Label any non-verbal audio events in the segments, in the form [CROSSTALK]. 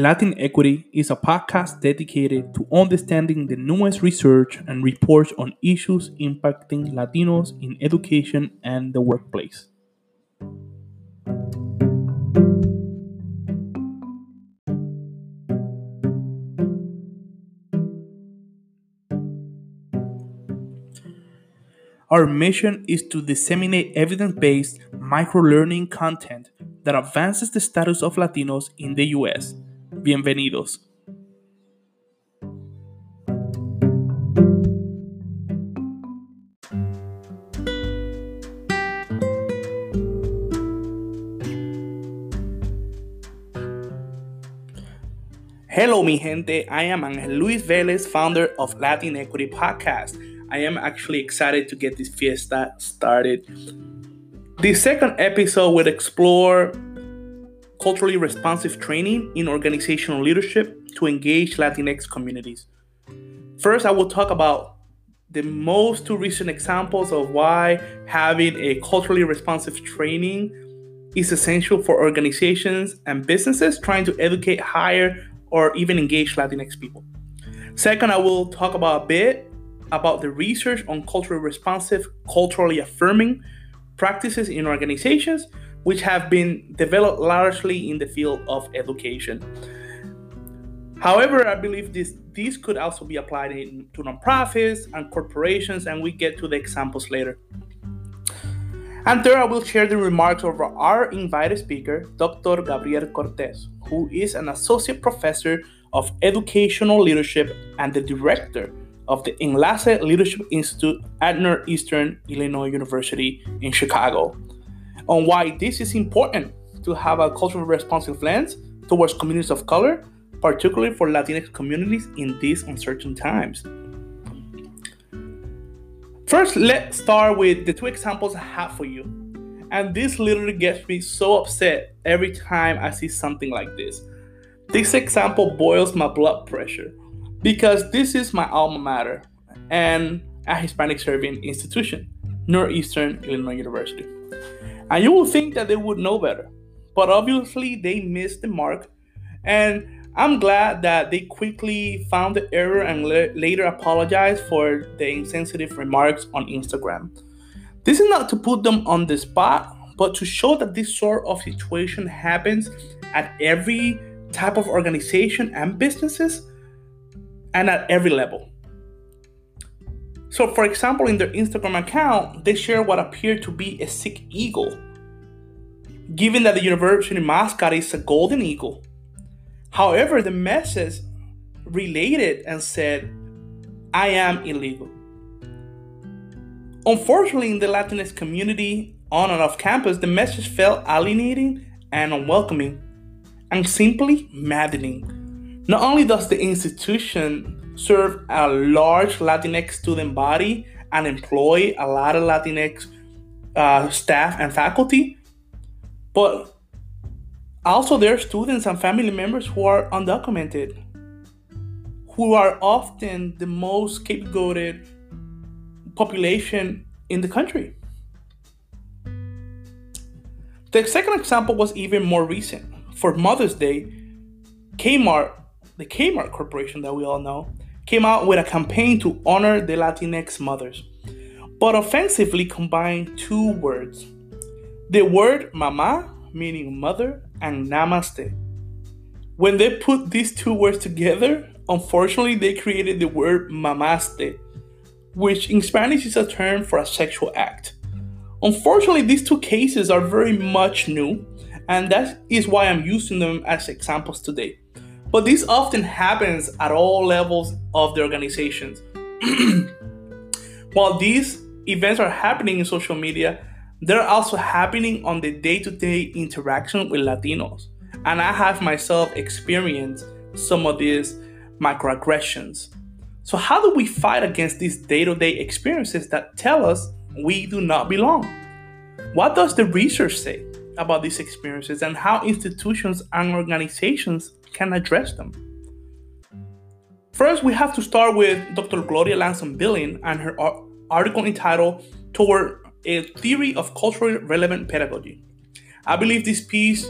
Latin Equity is a podcast dedicated to understanding the newest research and reports on issues impacting Latinos in education and the workplace. Our mission is to disseminate evidence based micro learning content that advances the status of Latinos in the US Bienvenidos. Hello, mi gente. I am Angel Luis Velez, founder of Latin Equity Podcast. I am actually excited to get this fiesta started. The second episode will explore culturally responsive training in organizational leadership to engage Latinx communities. First, I will talk about the most two recent examples of why having a culturally responsive training is essential for organizations and businesses trying to educate, hire, or even engage Latinx people. Second, I will talk about a bit about the research on culturally responsive, culturally affirming practices in organizations which have been developed largely in the field of education. However, I believe this these could also be applied in, to nonprofits and corporations, and we get to the examples later. And third, I will share the remarks of our invited speaker, Dr. Gabriel Cortez, who is an associate professor of educational leadership and the director of the Enlace Leadership Institute at Northeastern Illinois University in Chicago on why this is important to have a culturally responsive lens towards communities of color, particularly for Latinx communities in these uncertain times. First, let's start with the two examples I have for you. And this literally gets me so upset every time I see something like this. This example boils my blood pressure because this is my alma mater and a Hispanic serving institution, Northeastern Illinois University. And you would think that they would know better. But obviously, they missed the mark. And I'm glad that they quickly found the error and le- later apologized for the insensitive remarks on Instagram. This is not to put them on the spot, but to show that this sort of situation happens at every type of organization and businesses and at every level. So, for example, in their Instagram account, they share what appeared to be a sick eagle, given that the university mascot is a golden eagle. However, the message related and said, I am illegal. Unfortunately, in the Latinx community on and off campus, the message felt alienating and unwelcoming and simply maddening. Not only does the institution serve a large Latinx student body and employ a lot of Latinx uh, staff and faculty, but also there are students and family members who are undocumented, who are often the most scapegoated population in the country. The second example was even more recent. For Mother's Day, Kmart, the Kmart Corporation that we all know, came out with a campaign to honor the Latinx mothers, but offensively combined two words the word mama, meaning mother, and namaste. When they put these two words together, unfortunately, they created the word mamaste, which in Spanish is a term for a sexual act. Unfortunately, these two cases are very much new, and that is why I'm using them as examples today. But this often happens at all levels of the organizations. [CLEARS THROAT] While these events are happening in social media, they're also happening on the day to day interaction with Latinos. And I have myself experienced some of these microaggressions. So, how do we fight against these day to day experiences that tell us we do not belong? What does the research say about these experiences and how institutions and organizations can address them. First, we have to start with Dr. Gloria Ladson Billing and her article entitled Toward a Theory of Culturally Relevant Pedagogy. I believe this piece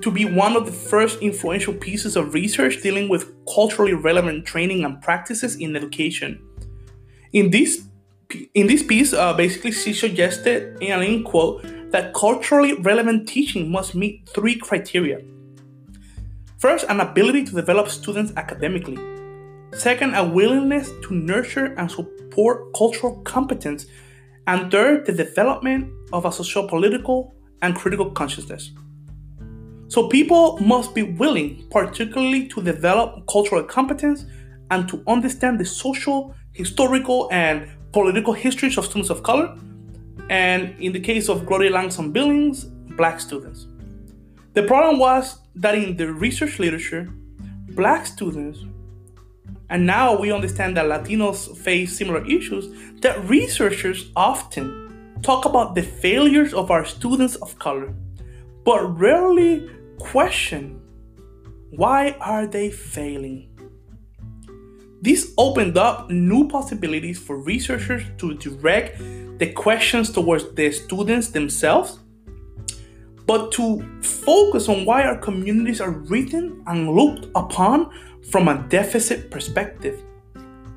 to be one of the first influential pieces of research dealing with culturally relevant training and practices in education. In this in this piece, uh, basically, she suggested, in a quote, that culturally relevant teaching must meet three criteria. First, an ability to develop students academically. Second, a willingness to nurture and support cultural competence. And third, the development of a social political and critical consciousness. So people must be willing, particularly to develop cultural competence and to understand the social, historical, and political histories of students of color, and in the case of Gloria Ladson Billings, black students. The problem was that in the research literature, black students, and now we understand that Latinos face similar issues, that researchers often talk about the failures of our students of color, but rarely question why are they failing? This opened up new possibilities for researchers to direct the questions towards the students themselves, but to focus on why our communities are written and looked upon from a deficit perspective,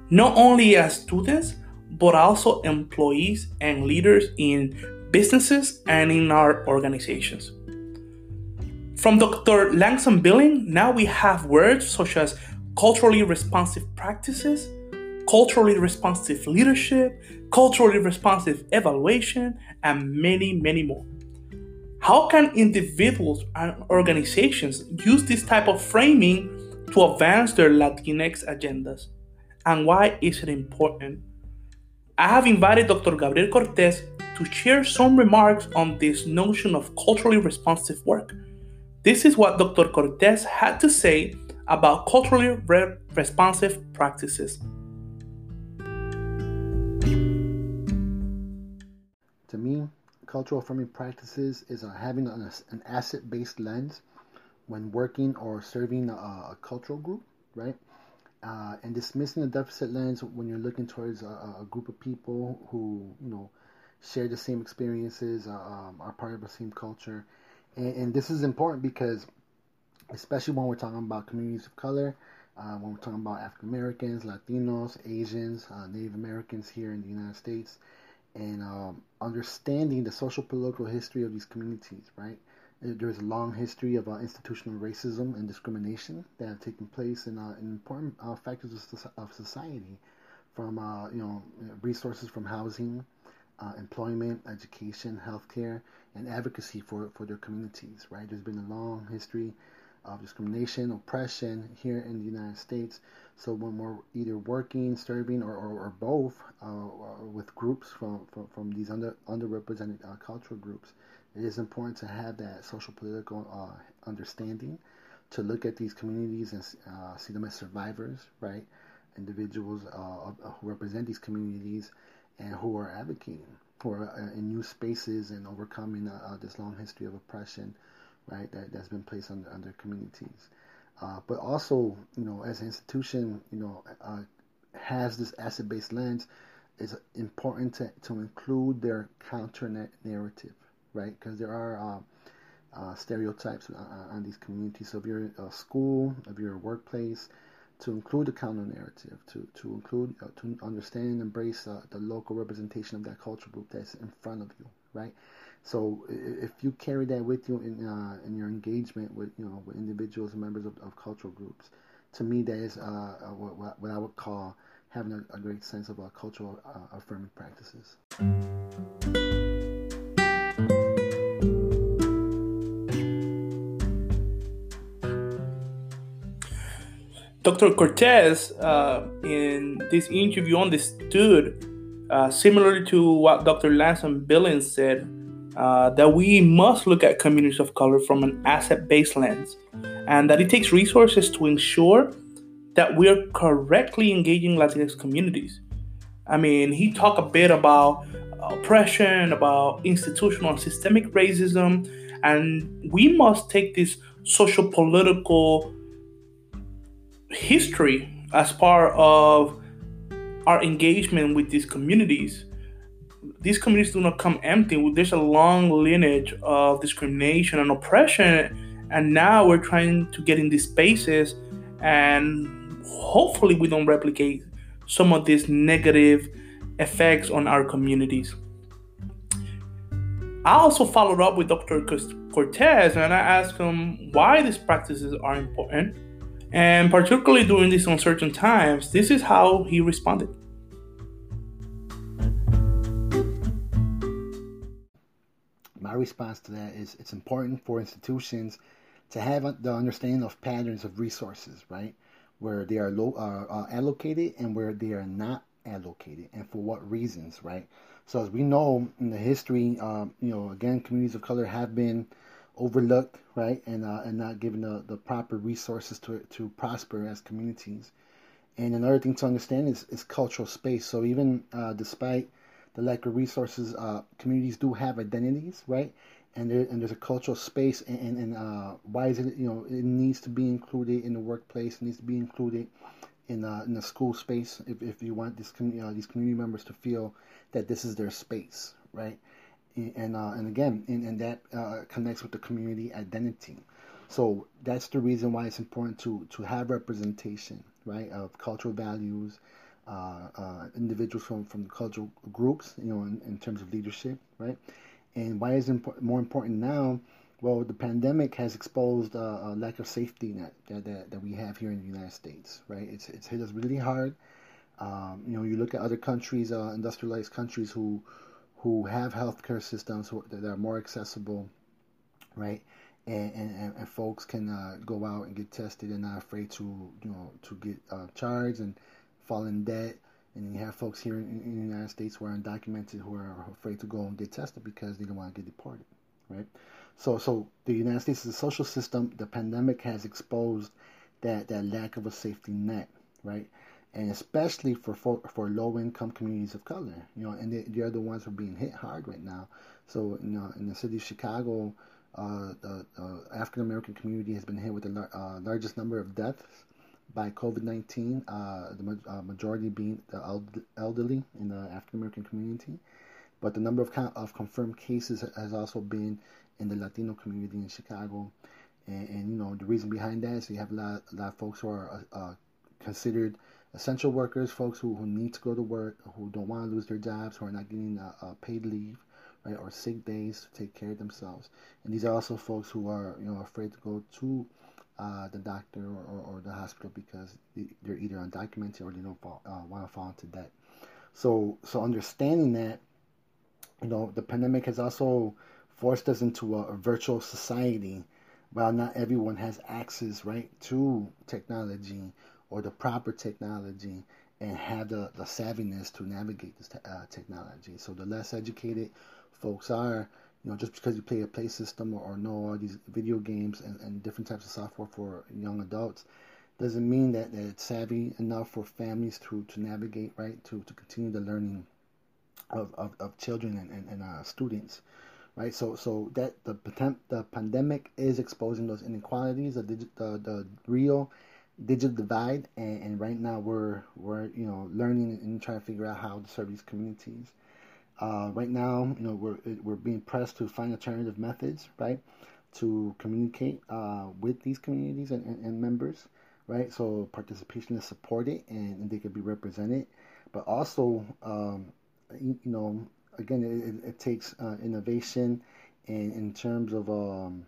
not only as students, but also employees and leaders in businesses and in our organizations. From Dr. Ladson Billing, now we have words such as culturally responsive practices, culturally responsive leadership, culturally responsive evaluation, and many, many more. How can individuals and organizations use this type of framing to advance their Latinx agendas? And why is it important? I have invited Dr. Gabriel Cortez to share some remarks on this notion of culturally responsive work this is what Dr. Cortez had to say about culturally re- responsive practices. To me, cultural affirming practices is uh, having an, an asset based lens when working or serving a, a cultural group, right? Uh, and dismissing the deficit lens when you're looking towards a, a, group of people who, you know, share the same experiences, uh, um, are part of the same culture, and, and this is important because, especially when we're talking about communities of color, uh, when we're talking about African Americans, Latinos, Asians, uh, Native Americans here in the United States, and um, understanding the social political history of these communities, right? There's a long history of uh, institutional racism and discrimination that have taken place in, uh, in important uh, factors of, of society, from uh, you know resources from housing, uh, employment, education, healthcare, and advocacy for, for their communities, right? There's been a long history of discrimination, oppression here in the United States. So when we're either working, serving, or, or, or both uh, with groups from, from, from these under, underrepresented uh, cultural groups, it is important to have that social political uh, understanding to look at these communities and uh, see them as survivors, right? Individuals uh, who represent these communities and who are advocating for uh, in new spaces and overcoming uh, uh, this long history of oppression, right? That that's been placed on under communities, uh, but also you know as an institution, you know, uh, has this asset-based lens. It's important to, to include their counter narrative, right? Because there are uh, stereotypes on these communities. You're a school, if you're a workplace, to include the counter narrative, to, to include, uh, to understand and embrace uh, the local representation of that cultural group that's in front of you, right? So if you carry that with you in uh, in your engagement with you know with individuals and members of, of cultural groups, to me that is uh, what, what I would call having a, a great sense of uh, cultural uh, affirming practices. Dr. Cortez, uh, in this interview, understood, uh, similarly to what Dr. Ladson Billings said, uh, that we must look at communities of color from an asset based lens, and that it takes resources to ensure that we are correctly engaging Latinx communities. I mean, he talked a bit about oppression, about institutional and systemic racism, and we must take this social political history as part of our engagement with these communities. These communities do not come empty. There's a long lineage of discrimination and oppression And now we're trying to get in these spaces and hopefully we don't replicate some of these negative effects on our communities. I also followed up with Dr. Cortez and I asked him why these practices are important. And particularly during these uncertain times, this is how he responded. My response to that is it's important for institutions to have the understanding of patterns of resources, right? Where they are low, uh, uh, allocated and where they are not allocated, and for what reasons, right? So as we know in the history, um, you know, again, communities of color have been overlooked, right, and uh, and not given the, the proper resources to to prosper as communities. And another thing to understand is, is cultural space. So even uh, despite the lack of resources, uh, communities do have identities, right? And there, and there's a cultural space, and, and, uh, why is it, you know, it needs to be included in the workplace, it needs to be included in, uh, in the school space if, if you want this, uh, these community members to feel that this is their space, right? And uh, and again, and, and that uh, connects with the community identity. So that's the reason why it's important to to have representation, right, of cultural values, uh, uh, individuals from from cultural groups, you know, in, in terms of leadership, right? And why is it more important now? Well, the pandemic has exposed uh, a lack of safety net that, that, that we have here in the United States, right? It's, it's hit us really hard. Um, you know, you look at other countries, uh, industrialized countries who who have healthcare systems that are more accessible, right? And, and, and folks can uh, go out and get tested and not afraid to you know to get uh, charged and fall in debt. And you have folks here in, in, the United States who are undocumented who are afraid to go and get tested because they don't want to get deported, right? So so the United States is a social system. The pandemic has exposed that that lack of a safety net, right? and especially for for, for low income communities of color. You know, and they, they're the ones who are being hit hard right now. So, you know, in the city of Chicago, uh, the uh, African American community has been hit with the lar- uh, largest number of deaths by COVID 19, uh, the ma- uh, majority being the eld- elderly in the African American community. But the number of, con- of confirmed cases has also been in the Latino community in Chicago. And, and, you know, the reason behind that is you have a lot, a lot of folks who are uh, considered essential workers, folks who, who need to go to work, who don't want to lose their jobs, who are not getting uh, uh, paid leave, right, or sick days to take care of themselves. And these are also folks who are, you know, afraid to go to uh, the doctor or, or, or, the hospital because they're either undocumented or they don't fall, uh, want to fall into debt. So, so understanding that, you know, the pandemic has also forced us into a, a virtual society. While not everyone has access, right, to technology or the proper technology and have the, the savviness to navigate this te- uh, technology. So the less educated folks are, you know, just because you play a play system or, or know all these video games and, and different types of software for young adults, doesn't mean that, that it's savvy enough for families to, to navigate, right, to, to continue the learning of, of, of children and, and, and uh, students right? So so that the the pandemic is exposing those inequalities, the the, the real digital divide, and, and right now we're we're you know learning and trying to figure out how to serve these communities. Uh, right now, you know, we're we're being pressed to find alternative methods, right, to communicate uh, with these communities and, and, and, members, right. So participation is supported and, and they can be represented, but also, um, you, you, know, again, it, it takes uh, innovation, and in terms of um,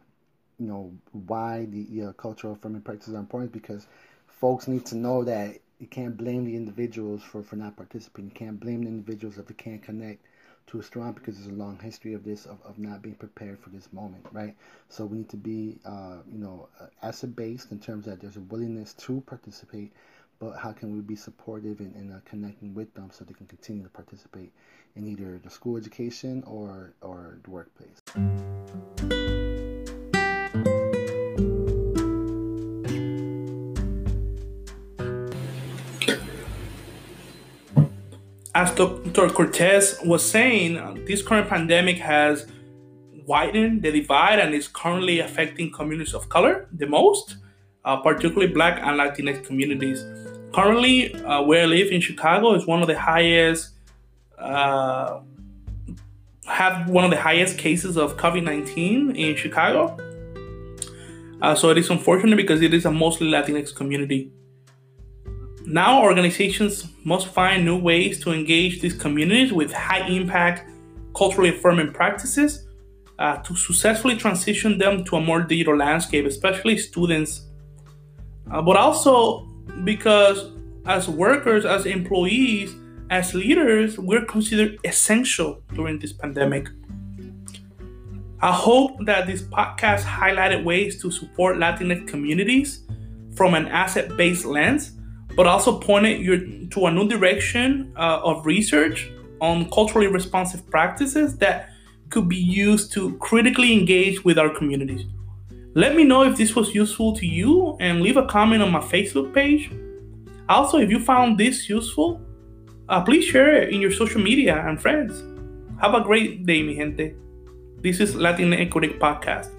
you know why the cultural affirming practices are important because folks need to know that you can't blame the individuals for, for not participating. You can't blame the individuals if they can't connect to a strong because there's a long history of this of, of not being prepared for this moment, right? So we need to be uh, you know uh, asset based in terms that there's a willingness to participate, but how can we be supportive in, in uh, connecting with them so they can continue to participate in either the school education or or the workplace. As Dr. Cortez was saying, uh, this current pandemic has widened the divide and is currently affecting communities of color the most, uh, particularly Black and Latinx communities. Currently, uh, where I live in Chicago is one of the highest, uh, have one of the highest cases of COVID 19 in Chicago. Uh, so it is unfortunate because it is a mostly Latinx community. Now, organizations must find new ways to engage these communities with high impact, culturally affirming practices uh, to successfully transition them to a more digital landscape, especially students. Uh, but also because as workers, as employees, as leaders, we're considered essential during this pandemic. I hope that this podcast highlighted ways to support Latinx communities from an asset based lens, but also pointed you to a new direction uh, of research on culturally responsive practices that could be used to critically engage with our communities. Let me know if this was useful to you and leave a comment on my Facebook page. Also, if you found this useful, uh, please share it in your social media and friends. Have a great day, mi gente. This is Latin Equity Podcast.